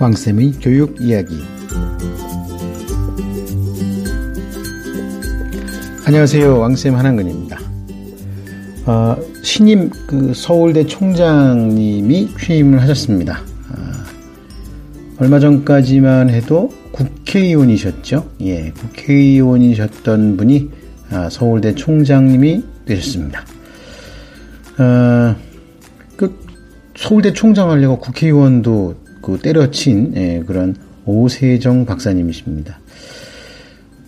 왕쌤의 교육 이야기. 안녕하세요. 왕쌤 한한근입니다. 어, 신임 그 서울대 총장님이 취임을 하셨습니다. 어, 얼마 전까지만 해도 국회의원이셨죠. 예, 국회의원이셨던 분이 아, 서울대 총장님이 되셨습니다. 어, 그 서울대 총장 하려고 국회의원도 그 때려친 예, 그런 오세정 박사님이십니다.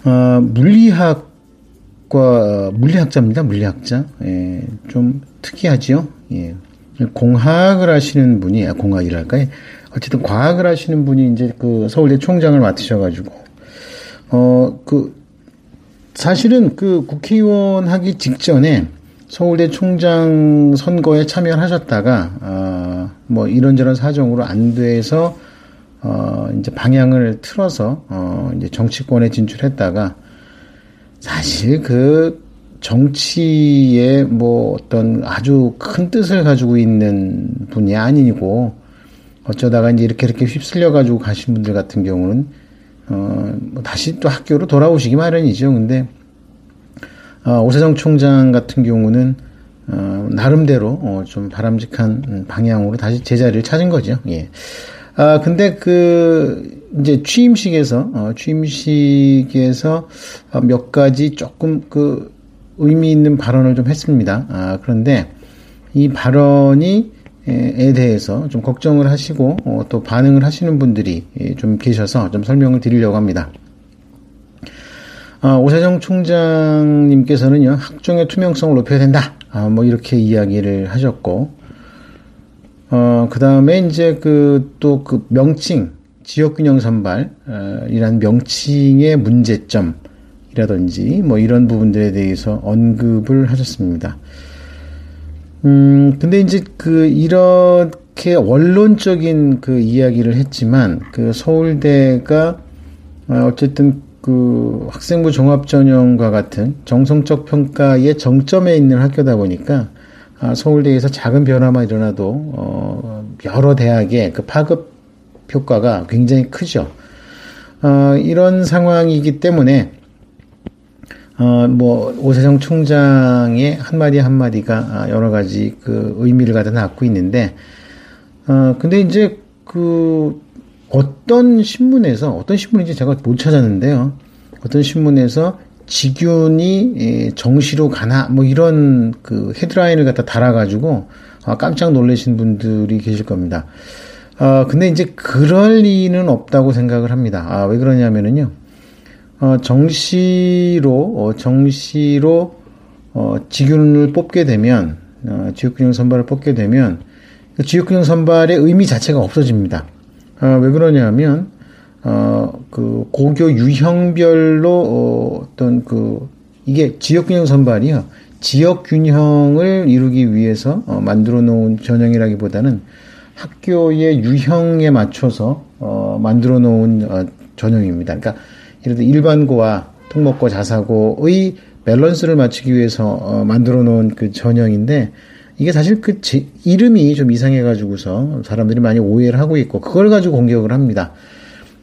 어, 물리학과 물리학자입니다. 물리학자. 예, 좀 특이하지요. 예. 공학을 하시는 분이 아, 공학이랄까요? 어쨌든 과학을 하시는 분이 이제 그 서울대 총장을 맡으셔가지고 어 그 사실은 그 국회의원 하기 직전에 서울대 총장 선거에 참여하셨다가 어, 뭐 이런저런 사정으로 안 돼서 어, 이제 방향을 틀어서 어, 이제 정치권에 진출했다가 사실 그 정치에 뭐 어떤 아주 큰 뜻을 가지고 있는 분이 아니고 어쩌다가 이제 이렇게 이렇게 휩쓸려 가지고 가신 분들 같은 경우는 어 뭐 다시 또 학교로 돌아오시기 마련이죠. 근데 어, 오세정 총장 같은 경우는 어, 나름대로 어, 좀 바람직한 방향으로 다시 제자리를 찾은 거죠. 예. 아 근데 그 이제 취임식에서 어, 취임식에서 어, 몇 가지 조금 그 의미 있는 발언을 좀 했습니다. 아 그런데 이 발언이 에 대해서 좀 걱정을 하시고 어, 또 반응을 하시는 분들이 예, 좀 계셔서 좀 설명을 드리려고 합니다. 아, 오세정 총장님께서는요 학종의 투명성을 높여야 된다. 아, 뭐 이렇게 이야기를 하셨고, 어, 그 다음에 이제 그또그 명칭 지역균형 선발이란 명칭의 문제점이라든지 뭐 이런 부분들에 대해서 언급을 하셨습니다. 음, 근데 이제 그 이렇게 원론적인 그 이야기를 했지만 그 서울대가 어, 어쨌든 그 학생부 종합전형과 같은 정성적 평가의 정점에 있는 학교다 보니까 아, 서울대에서 작은 변화만 일어나도 어, 여러 대학의 그 파급 효과가 굉장히 크죠. 어, 이런 상황이기 때문에 어, 뭐, 오세정 총장의 한마디 한마디가 아, 여러 가지 그 의미를 갖다 놨고 있는데, 어, 근데 이제 그 어떤 신문에서, 어떤 신문인지 제가 못 찾았는데요. 어떤 신문에서 지균이 정시로 가나, 뭐 이런 그 헤드라인을 갖다 달아가지고 아, 깜짝 놀라신 분들이 계실 겁니다. 어, 근데 이제 그럴 리는 없다고 생각을 합니다. 아, 왜 그러냐면은요. 어, 정시로, 어, 정시로, 어, 지균을 뽑게 되면, 어, 지역균형 선발을 뽑게 되면, 그 지역균형 선발의 의미 자체가 없어집니다. 어, 왜 그러냐면, 어, 그, 고교 유형별로, 어, 어떤 그, 이게 지역균형 선발이요. 지역균형을 이루기 위해서, 어, 만들어 놓은 전형이라기보다는 학교의 유형에 맞춰서, 어, 만들어 놓은, 어, 전형입니다. 그러니까, 예를 들어 일반고와 특목고 자사고의 밸런스를 맞추기 위해서 어, 만들어 놓은 그 전형인데 이게 사실 그 제, 이름이 좀 이상해 가지고서 사람들이 많이 오해를 하고 있고 그걸 가지고 공격을 합니다.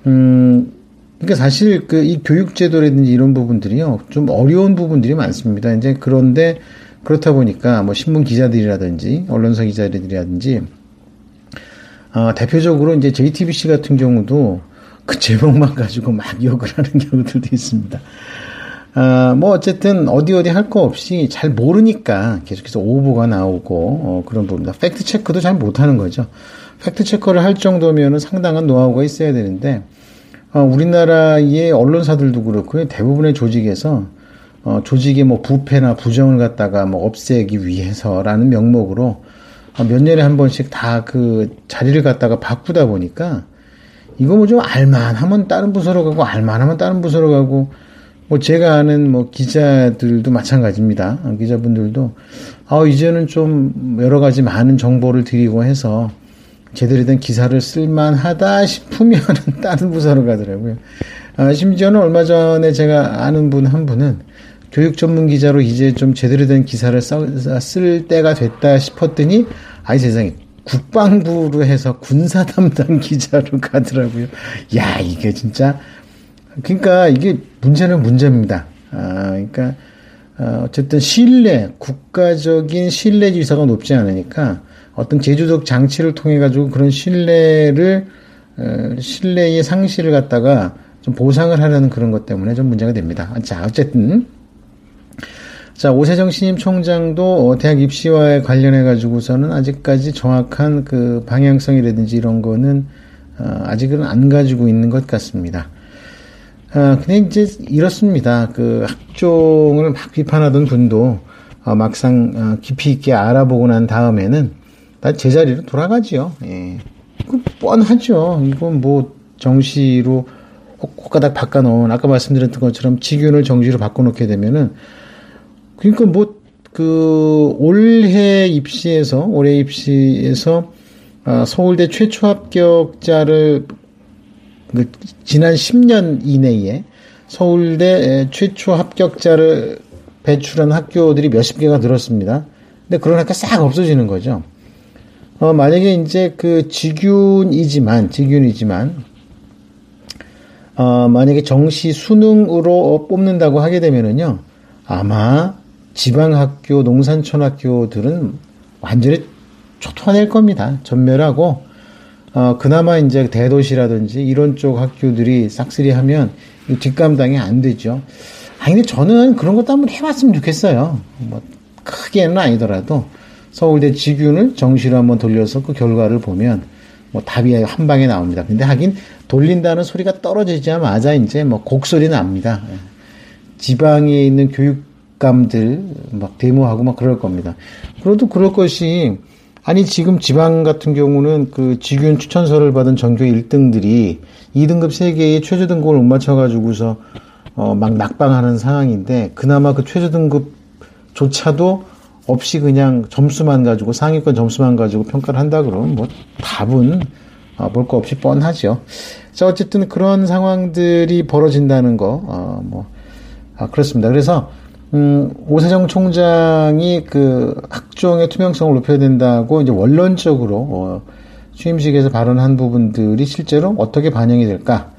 음 그러니까 사실 그 이 교육 제도라든지 이런 부분들이요 좀 어려운 부분들이 많습니다. 이제 그런데 그렇다 보니까 뭐 신문 기자들이라든지 언론사 기자들이라든지 어, 대표적으로 이제 JTBC 같은 경우도 그 제목만 가지고 막 욕을 하는 경우들도 있습니다. 아, 뭐 어쨌든 어디 어디 할 거 없이 잘 모르니까 계속해서 오보가 나오고 어, 그런 부분다. 팩트 체크도 잘 못하는 거죠. 팩트 체크를 할 정도면은 상당한 노하우가 있어야 되는데 어, 우리나라의 언론사들도 그렇고 대부분의 조직에서 어, 조직의 뭐 부패나 부정을 갖다가 뭐 없애기 위해서라는 명목으로 어, 몇 년에 한 번씩 다 그 자리를 갖다가 바꾸다 보니까 이거 뭐 좀 알만하면 다른 부서로 가고 알만하면 다른 부서로 가고 뭐 제가 아는 뭐 기자들도 마찬가지입니다. 기자분들도 아 이제는 좀 여러 가지 많은 정보를 드리고 해서 제대로 된 기사를 쓸만하다 싶으면은 다른 부서로 가더라고요. 아, 심지어는 얼마 전에 제가 아는 분 한 분은 교육 전문 기자로 이제 좀 제대로 된 기사를 쓸 때가 됐다 싶었더니 아이 세상에 국방부로 해서 군사 담당 기자로 가더라고요. 야, 이게 진짜 그러니까 이게 문제는 문제입니다. 아, 그러니까 어, 어쨌든 신뢰, 국가적인 신뢰 지수가 높지 않으니까 어떤 제주적 장치를 통해 가지고 그런 신뢰를 어, 신뢰의 상실을 갖다가 좀 보상을 하려는 그런 것 때문에 좀 문제가 됩니다. 자, 어쨌든 자 오세정 신임 총장도 대학 입시와에 관련해 가지고서는 아직까지 정확한 그 방향성이라든지 이런 거는 어, 아직은 안 가지고 있는 것 같습니다. 아, 근데 이제 이렇습니다. 그 학종을 막 비판하던 분도 어, 막상 어, 깊이 있게 알아보고 난 다음에는 다 제자리로 돌아가지요. 예. 그 뻔하죠. 이건 뭐 정시로 혹가닥 바꿔놓은 아까 말씀드렸던 것처럼 직윤을 정시로 바꿔놓게 되면은 그러니까 뭐 그 올해 입시에서 올해 입시에서 어, 서울대 최초 합격자를 그 지난 10년 이내에 서울대 최초 합격자를 배출한 학교들이 몇십 개가 늘었습니다. 근데 그런 학교 싹 없어지는 거죠. 어, 만약에 이제 그 직윤이지만, 직윤이지만, 어, 만약에 정시 수능으로 뽑는다고 하게 되면은요, 아마 지방학교, 농산촌 학교들은 완전히 초토화낼 겁니다. 전멸하고, 어, 그나마 이제 대도시라든지 이런 쪽 학교들이 싹쓸이 하면 뒷감당이 안 되죠. 아니, 근데 저는 그런 것도 한번 해봤으면 좋겠어요. 뭐, 크게는 아니더라도 서울대 직윤을 정시로 한번 돌려서 그 결과를 보면 뭐 답이 한 방에 나옵니다. 근데 하긴 돌린다는 소리가 떨어지자마자 이제 뭐 곡소리 납니다. 예. 지방에 있는 교육감들 막 데모하고 막 그럴 겁니다. 그래도 그럴 것이 아니 지금 지방 같은 경우는 그 직윤 추천서를 받은 전교 1등들이 2등급 3개의 최저 등급을 못 맞춰 가지고서 어 막 낙방하는 상황인데 그나마 그 최저 등급조차도 없이 그냥 점수만 가지고 상위권 점수만 가지고 평가를 한다 그러면 뭐 답은 어, 볼거 없이 뻔하죠. 자 어쨌든 그런 상황들이 벌어진다는 거, 어, 뭐 아, 그렇습니다. 그래서 음, 오세정 총장이 그 학종의 투명성을 높여야 된다고 이제 원론적으로 어, 취임식에서 발언한 부분들이 실제로 어떻게 반영이 될까?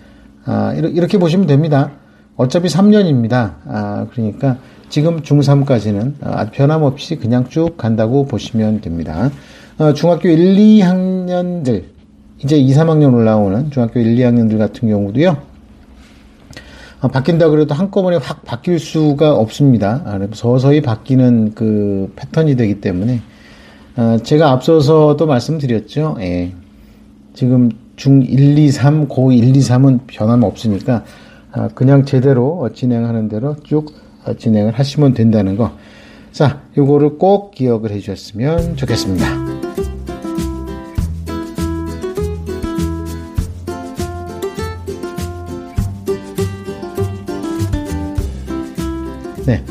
아, 이렇게 보시면 됩니다. 어차피 3년입니다. 아, 그러니까 지금 중3까지는 아주 변함없이 그냥 쭉 간다고 보시면 됩니다. 어, 중학교 1, 2학년들, 이제 2, 3학년 올라오는 중학교 1, 2학년들 같은 경우도요, 어, 바뀐다 그래도 한꺼번에 확 바뀔 수가 없습니다. 아, 서서히 바뀌는 그 패턴이 되기 때문에, 어, 제가 앞서서도 말씀드렸죠. 예. 지금 중 1, 2, 3, 고 1, 2, 3은 변함 없으니까, 아, 그냥 제대로 진행하는 대로 쭉 어, 진행을 하시면 된다는 거. 자, 요거를 꼭 기억을 해 주셨으면 좋겠습니다. 네.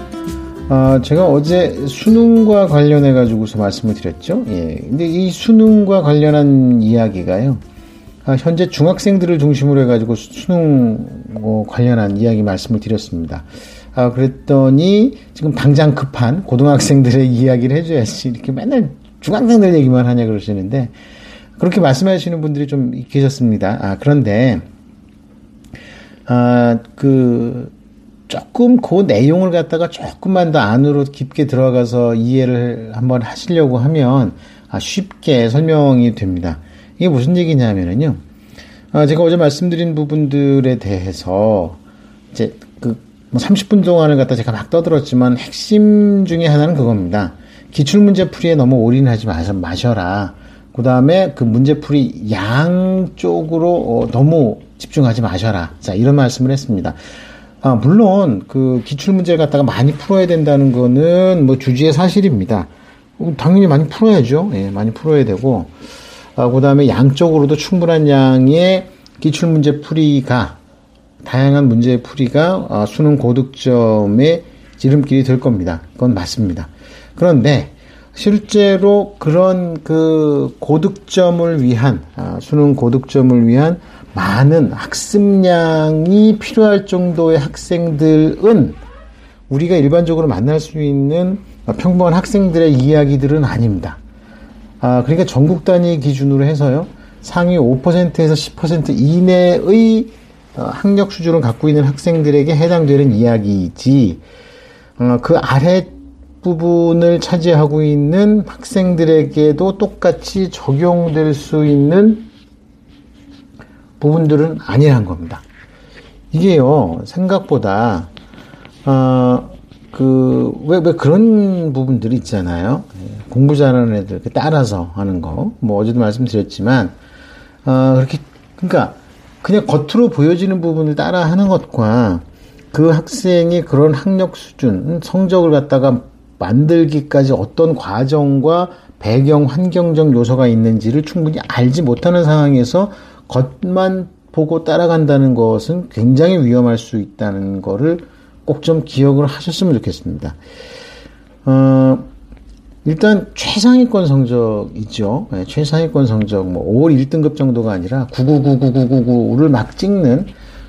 어, 제가 어제 수능과 관련해 가지고서 말씀을 드렸죠. 예. 근데 이 수능과 관련한 이야기가요. 아, 현재 중학생들을 중심으로 해 가지고 수능 뭐 관련한 이야기 말씀을 드렸습니다. 아, 그랬더니 지금 당장 급한 고등학생들의 이야기를 해줘야지 이렇게 맨날 중학생들 얘기만 하냐 그러시는데 그렇게 말씀하시는 분들이 좀 계셨습니다. 아, 그런데 아, 그 조금 그 내용을 갖다가 조금만 더 안으로 깊게 들어가서 이해를 한번 하시려고 하면 아, 쉽게 설명이 됩니다. 이게 무슨 얘기냐면은요. 아, 제가 어제 말씀드린 부분들에 대해서 이제 뭐 30분 동안을 갖다 제가 막 떠들었지만 핵심 중에 하나는 그겁니다. 기출문제 풀이에 너무 올인하지 마셔라. 그 다음에 그 문제풀이 양 쪽으로 어, 너무 집중하지 마셔라. 자, 이런 말씀을 했습니다. 아, 물론 그 기출 문제를 갖다가 많이 풀어야 된다는 거는 뭐 주지의 사실입니다. 어, 당연히 많이 풀어야죠. 예, 많이 풀어야 되고, 아, 그 다음에 양쪽으로도 충분한 양의 기출 문제 풀이가 다양한 문제의 풀이가 아, 수능 고득점의 지름길이 될 겁니다. 그건 맞습니다. 그런데 실제로 그런 그 고득점을 위한 아, 수능 고득점을 위한 많은 학습량이 필요할 정도의 학생들은 우리가 일반적으로 만날 수 있는 평범한 학생들의 이야기들은 아닙니다. 아, 그러니까 전국 단위 기준으로 해서요. 상위 5%에서 10% 이내의 어, 학력 수준을 갖고 있는 학생들에게 해당되는 이야기이지, 어, 그 아래 부분을 차지하고 있는 학생들에게도 똑같이 적용될 수 있는 부분들은 아니란 겁니다. 이게요, 생각보다, 어, 그, 왜, 왜 그런 부분들이 있잖아요. 예, 공부 잘하는 애들 따라서 하는 거. 뭐, 어제도 말씀드렸지만, 어, 그렇게, 그러니까, 그냥 겉으로 보여지는 부분을 따라 하는 것과 그 학생이 그런 학력 수준, 성적을 갖다가 만들기까지 어떤 과정과 배경, 환경적 요소가 있는지를 충분히 알지 못하는 상황에서 겉만 보고 따라간다는 것은 굉장히 위험할 수 있다는 거를 꼭좀 기억을 하셨으면 좋겠습니다. 어, 일단 최상위권 성적이죠. 네, 최상위권 성적 뭐 5월 1등급 정도가 아니라 9999999를 막 찍는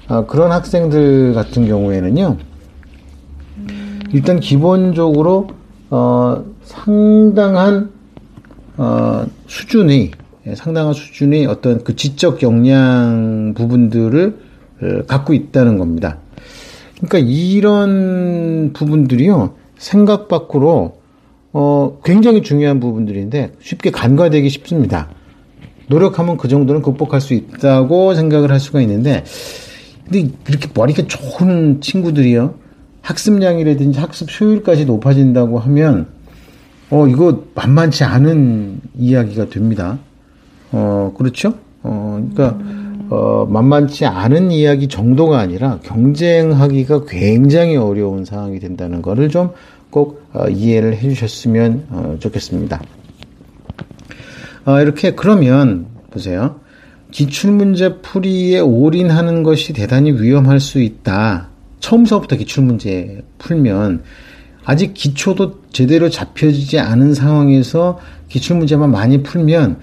어, 그런 학생들 같은 경우에는요. 일단 기본적으로 어, 상당한 어, 수준의 예, 상당한 수준의 어떤 그 지적 역량 부분들을 어, 갖고 있다는 겁니다. 그러니까 이런 부분들이요 생각 밖으로 어, 굉장히 중요한 부분들인데 쉽게 간과되기 쉽습니다. 노력하면 그 정도는 극복할 수 있다고 생각을 할 수가 있는데 근데 그렇게 머리가 좋은 친구들이요 학습량이라든지 학습 효율까지 높아진다고 하면 어 이거 만만치 않은 이야기가 됩니다. 어 그렇죠? 어 그러니까 어 만만치 않은 이야기 정도가 아니라 경쟁하기가 굉장히 어려운 상황이 된다는 것을 좀꼭 어, 이해를 해 주셨으면 어, 좋겠습니다. 어, 이렇게 그러면 보세요. 기출문제 풀이에 올인하는 것이 대단히 위험할 수 있다. 처음서부터 기출문제 풀면 아직 기초도 제대로 잡혀지지 않은 상황에서 기출문제만 많이 풀면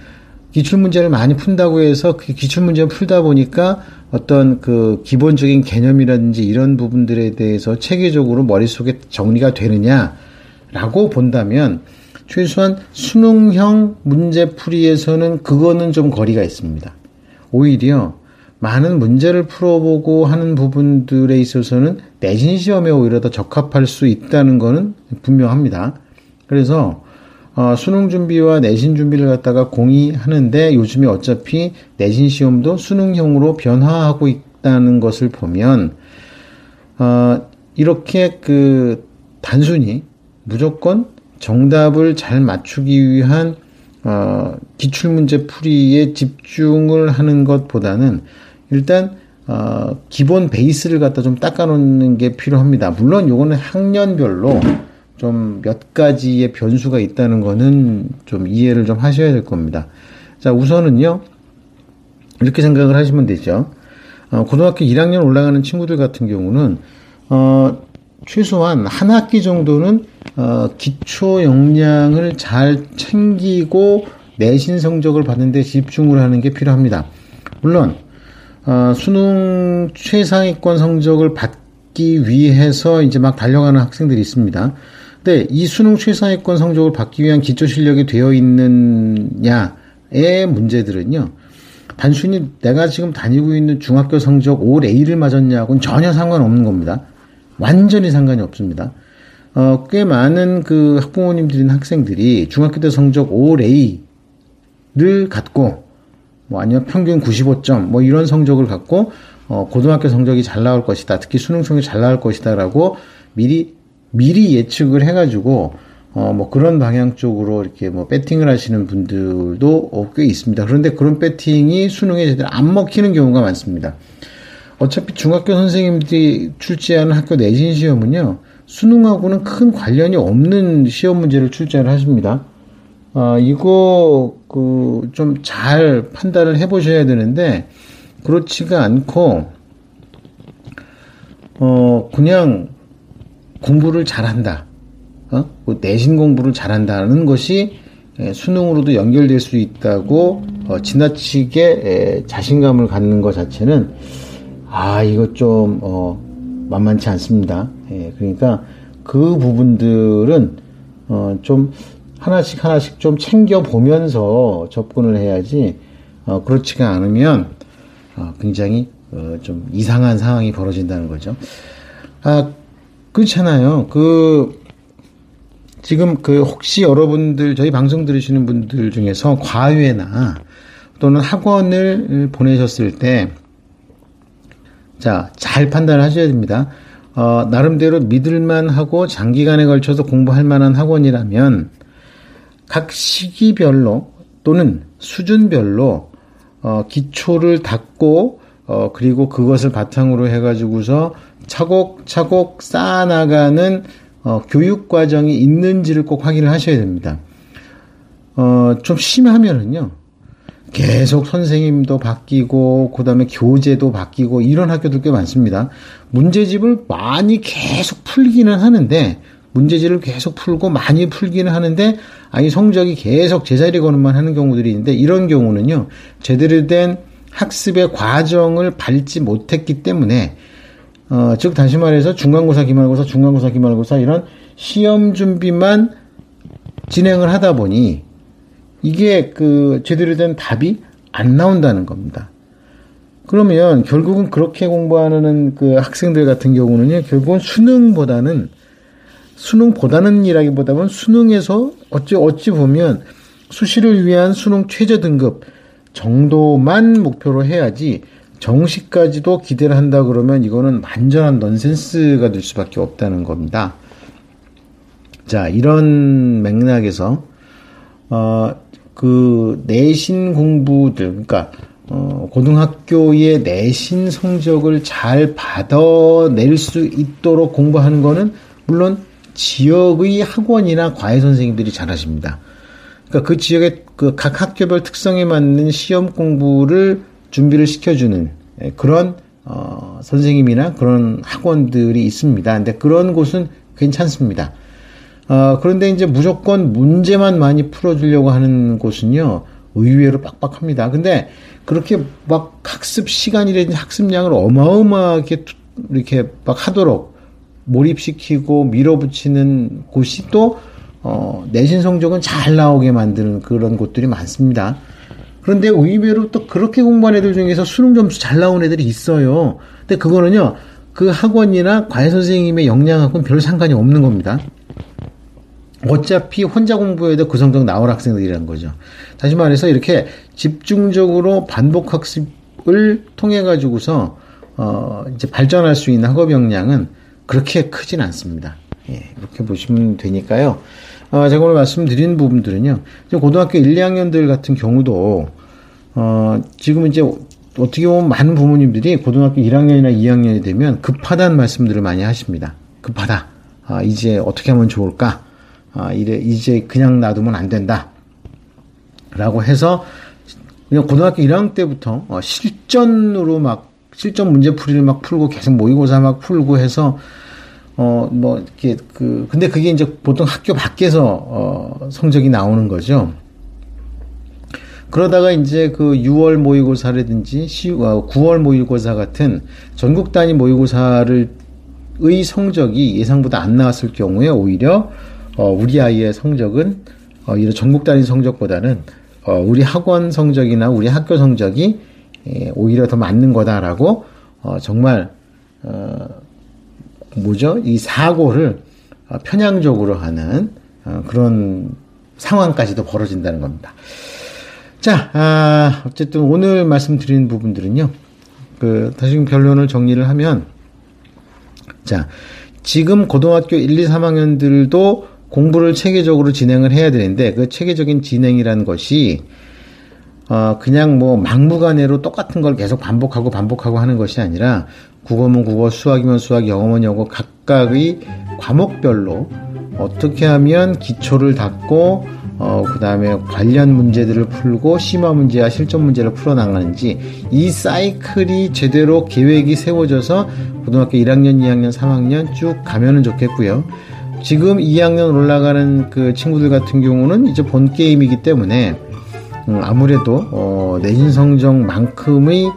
기출 문제를 많이 푼다고 해서 그 기출 문제를 풀다 보니까 어떤 그 기본적인 개념이라든지 이런 부분들에 대해서 체계적으로 머릿속에 정리가 되느냐라고 본다면 최소한 수능형 문제풀이에서는 그거는 좀 거리가 있습니다. 오히려 많은 문제를 풀어보고 하는 부분들에 있어서는 내신 시험에 오히려 더 적합할 수 있다는 것은 분명합니다. 그래서 어, 수능 준비와 내신 준비를 갖다가 공의하는데 요즘에 어차피 내신 시험도 수능형으로 변화하고 있다는 것을 보면 어, 이렇게 그 단순히 무조건 정답을 잘 맞추기 위한 어, 기출문제 풀이에 집중을 하는 것보다는 일단 어, 기본 베이스를 갖다 좀 닦아놓는 게 필요합니다. 물론 요거는 학년별로 좀 몇 가지의 변수가 있다는 거는 좀 이해를 좀 하셔야 될 겁니다. 자, 우선은요, 이렇게 생각을 하시면 되죠. 어, 고등학교 1학년 올라가는 친구들 같은 경우는, 어, 최소한 한 학기 정도는, 어, 기초 역량을 잘 챙기고 내신 성적을 받는 데 집중을 하는 게 필요합니다. 물론, 어, 수능 최상위권 성적을 받기 위해서 이제 막 달려가는 학생들이 있습니다. 근데 이 수능 최상위권 성적을 받기 위한 기초 실력이 되어 있느냐의 문제들은요. 단순히 내가 지금 다니고 있는 중학교 성적 5A를 맞았냐고는 전혀 상관없는 겁니다. 완전히 상관이 없습니다. 어, 꽤 많은 그 학부모님들인 학생들이 중학교 때 성적 5A를 갖고 뭐 아니면 평균 95점 뭐 이런 성적을 갖고 어, 고등학교 성적이 잘 나올 것이다. 특히 수능 성적이 잘 나올 것이다라고 미리 미리 예측을 해가지고 어, 뭐 그런 방향 쪽으로 이렇게 뭐 배팅을 하시는 분들도 어, 꽤 있습니다. 그런데 그런 배팅이 수능에 제대로 안 먹히는 경우가 많습니다. 어차피 중학교 선생님들이 출제하는 학교 내신 시험은요, 수능하고는 큰 관련이 없는 시험 문제를 출제를 하십니다. 아, 이거, 그, 좀 잘 판단을 해 보셔야 되는데, 그렇지가 않고, 어, 그냥 공부를 잘한다. 어? 뭐 내신 공부를 잘한다는 것이 수능으로도 연결될 수 있다고 어, 지나치게 자신감을 갖는 것 자체는 아 이거 좀 어, 만만치 않습니다. 예, 그러니까 그 부분들은 어, 좀 하나씩 하나씩 좀 챙겨 보면서 접근을 해야지 어, 그렇지가 않으면 어, 굉장히 어, 좀 이상한 상황이 벌어진다는 거죠. 아 그렇잖아요. 그 지금 그 혹시 여러분들 저희 방송 들으시는 분들 중에서 과외나 또는 학원을 보내셨을 때 자, 잘 판단을 하셔야 됩니다. 어, 나름대로 믿을만 하고 장기간에 걸쳐서 공부할 만한 학원이라면 각 시기별로 또는 수준별로 어, 기초를 닦고 어, 그리고 그것을 바탕으로 해가지고서 차곡차곡 쌓아나가는 어, 교육 과정이 있는지를 꼭 확인을 하셔야 됩니다. 어, 좀 심하면은요. 계속 선생님도 바뀌고 그다음에 교재도 바뀌고 이런 학교들 꽤 많습니다. 문제집을 많이 계속 풀기는 하는데 문제집을 계속 풀고 많이 풀기는 하는데 아니 성적이 계속 제자리 거는만 하는 경우들이 있는데 이런 경우는요. 제대로 된 학습의 과정을 밟지 못했기 때문에 어, 즉 다시 말해서 중간고사, 기말고사, 중간고사, 기말고사 이런 시험 준비만 진행을 하다 보니 이게 그 제대로 된 답이 안 나온다는 겁니다. 그러면 결국은 그렇게 공부하는 그 학생들 같은 경우는요, 결국은 수능보다는 수능보다는 이라기보다는 수능에서 어찌 어찌 보면 수시를 위한 수능 최저 등급 정도만 목표로 해야지 정시까지도 기대를 한다 그러면 이거는 완전한 넌센스가 될 수밖에 없다는 겁니다. 자, 이런 맥락에서 어, 그 내신 공부들, 그러니까 어, 고등학교의 내신 성적을 잘 받아낼 수 있도록 공부하는 거는 물론 지역의 학원이나 과외 선생님들이 잘하십니다. 그러니까 그 지역의 그 각 학교별 특성에 맞는 시험 공부를 준비를 시켜주는 예, 그런 어, 선생님이나 그런 학원들이 있습니다. 근데 그런 곳은 괜찮습니다. 어, 그런데 이제 무조건 문제만 많이 풀어주려고 하는 곳은요, 의외로 빡빡합니다. 근데 그렇게 막 학습 시간이라든지 학습량을 어마어마하게 이렇게 막 하도록 몰입시키고 밀어붙이는 곳이 또, 어, 내신 성적은 잘 나오게 만드는 그런 곳들이 많습니다. 그런데 의외로 또 그렇게 공부한 애들 중에서 수능 점수 잘 나온 애들이 있어요. 근데 그거는요, 그 학원이나 과외 선생님의 역량하고는 별 상관이 없는 겁니다. 어차피 혼자 공부해도 그 성적 나올 학생들이라는 거죠. 다시 말해서 이렇게 집중적으로 반복 학습을 통해 가지고서 어 이제 발전할 수 있는 학업 역량은 그렇게 크진 않습니다. 예, 이렇게 보시면 되니까요. 어, 제가 오늘 말씀드린 부분들은요. 고등학교 1, 2학년들 같은 경우도 어, 지금 이제 어떻게 보면 많은 부모님들이 고등학교 1학년이나 2학년이 되면 급하다는 말씀들을 많이 하십니다. 급하다. 아, 이제 어떻게 하면 좋을까? 아, 이래, 이제 그냥 놔두면 안 된다. 라고 해서, 그냥 고등학교 1학년 때부터 어, 실전으로 막, 실전 문제풀이를 막 풀고 계속 모의고사 막 풀고 해서, 어, 뭐, 이렇게, 그, 근데 그게 이제 보통 학교 밖에서, 어, 성적이 나오는 거죠. 그러다가 이제 그 6월 모의고사라든지 9월 어, 모의고사 같은 전국 단위 모의고사를 의 성적이 예상보다 안 나왔을 경우에 오히려 어, 우리 아이의 성적은 어, 이런 전국 단위 성적보다는 어, 우리 학원 성적이나 우리 학교 성적이 예, 오히려 더 맞는 거다라고 어, 정말 어, 뭐죠? 이 사고를 어, 편향적으로 하는 어, 그런 상황까지도 벌어진다는 겁니다. 자, 아, 어쨌든 오늘 말씀드린 부분들은요. 그 다시 결론을 정리를 하면 자, 지금 고등학교 1, 2, 3학년들도 공부를 체계적으로 진행을 해야 되는데 그 체계적인 진행이라는 것이 어 그냥 뭐 막무가내로 똑같은 걸 계속 반복하고 반복하고 하는 것이 아니라 국어면 국어, 수학이면 수학, 영어면 영어 각각의 과목별로 어떻게 하면 기초를 닦고 어, 그 다음에 관련 문제들을 풀고 심화 문제와 실전 문제를 풀어나가는지 이 사이클이 제대로 계획이 세워져서 고등학교 1학년, 2학년, 3학년 쭉 가면은 좋겠고요. 지금 2학년 올라가는 그 친구들 같은 경우는 이제 본 게임이기 때문에 음, 아무래도 어, 내신 성적만큼의 예,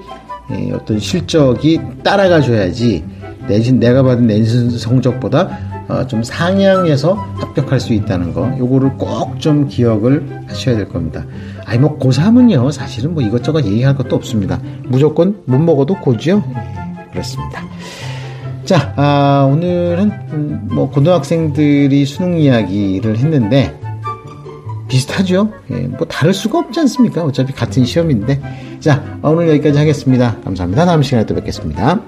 어떤 실적이 따라가 줘야지 내신 내가 받은 내신 성적보다 어, 좀 상향해서 합격할 수 있다는 거 요거를 꼭 좀 기억을 하셔야 될 겁니다. 아니 뭐 고3은요 사실은 뭐 이것저것 얘기할 것도 없습니다. 무조건 못 먹어도 고지요. 예, 그렇습니다. 자 아, 오늘은 음, 뭐 고등학생들이 수능 이야기를 했는데 비슷하죠. 예, 뭐 다를 수가 없지 않습니까? 어차피 같은 시험인데. 자 오늘 여기까지 하겠습니다. 감사합니다. 다음 시간에 또 뵙겠습니다.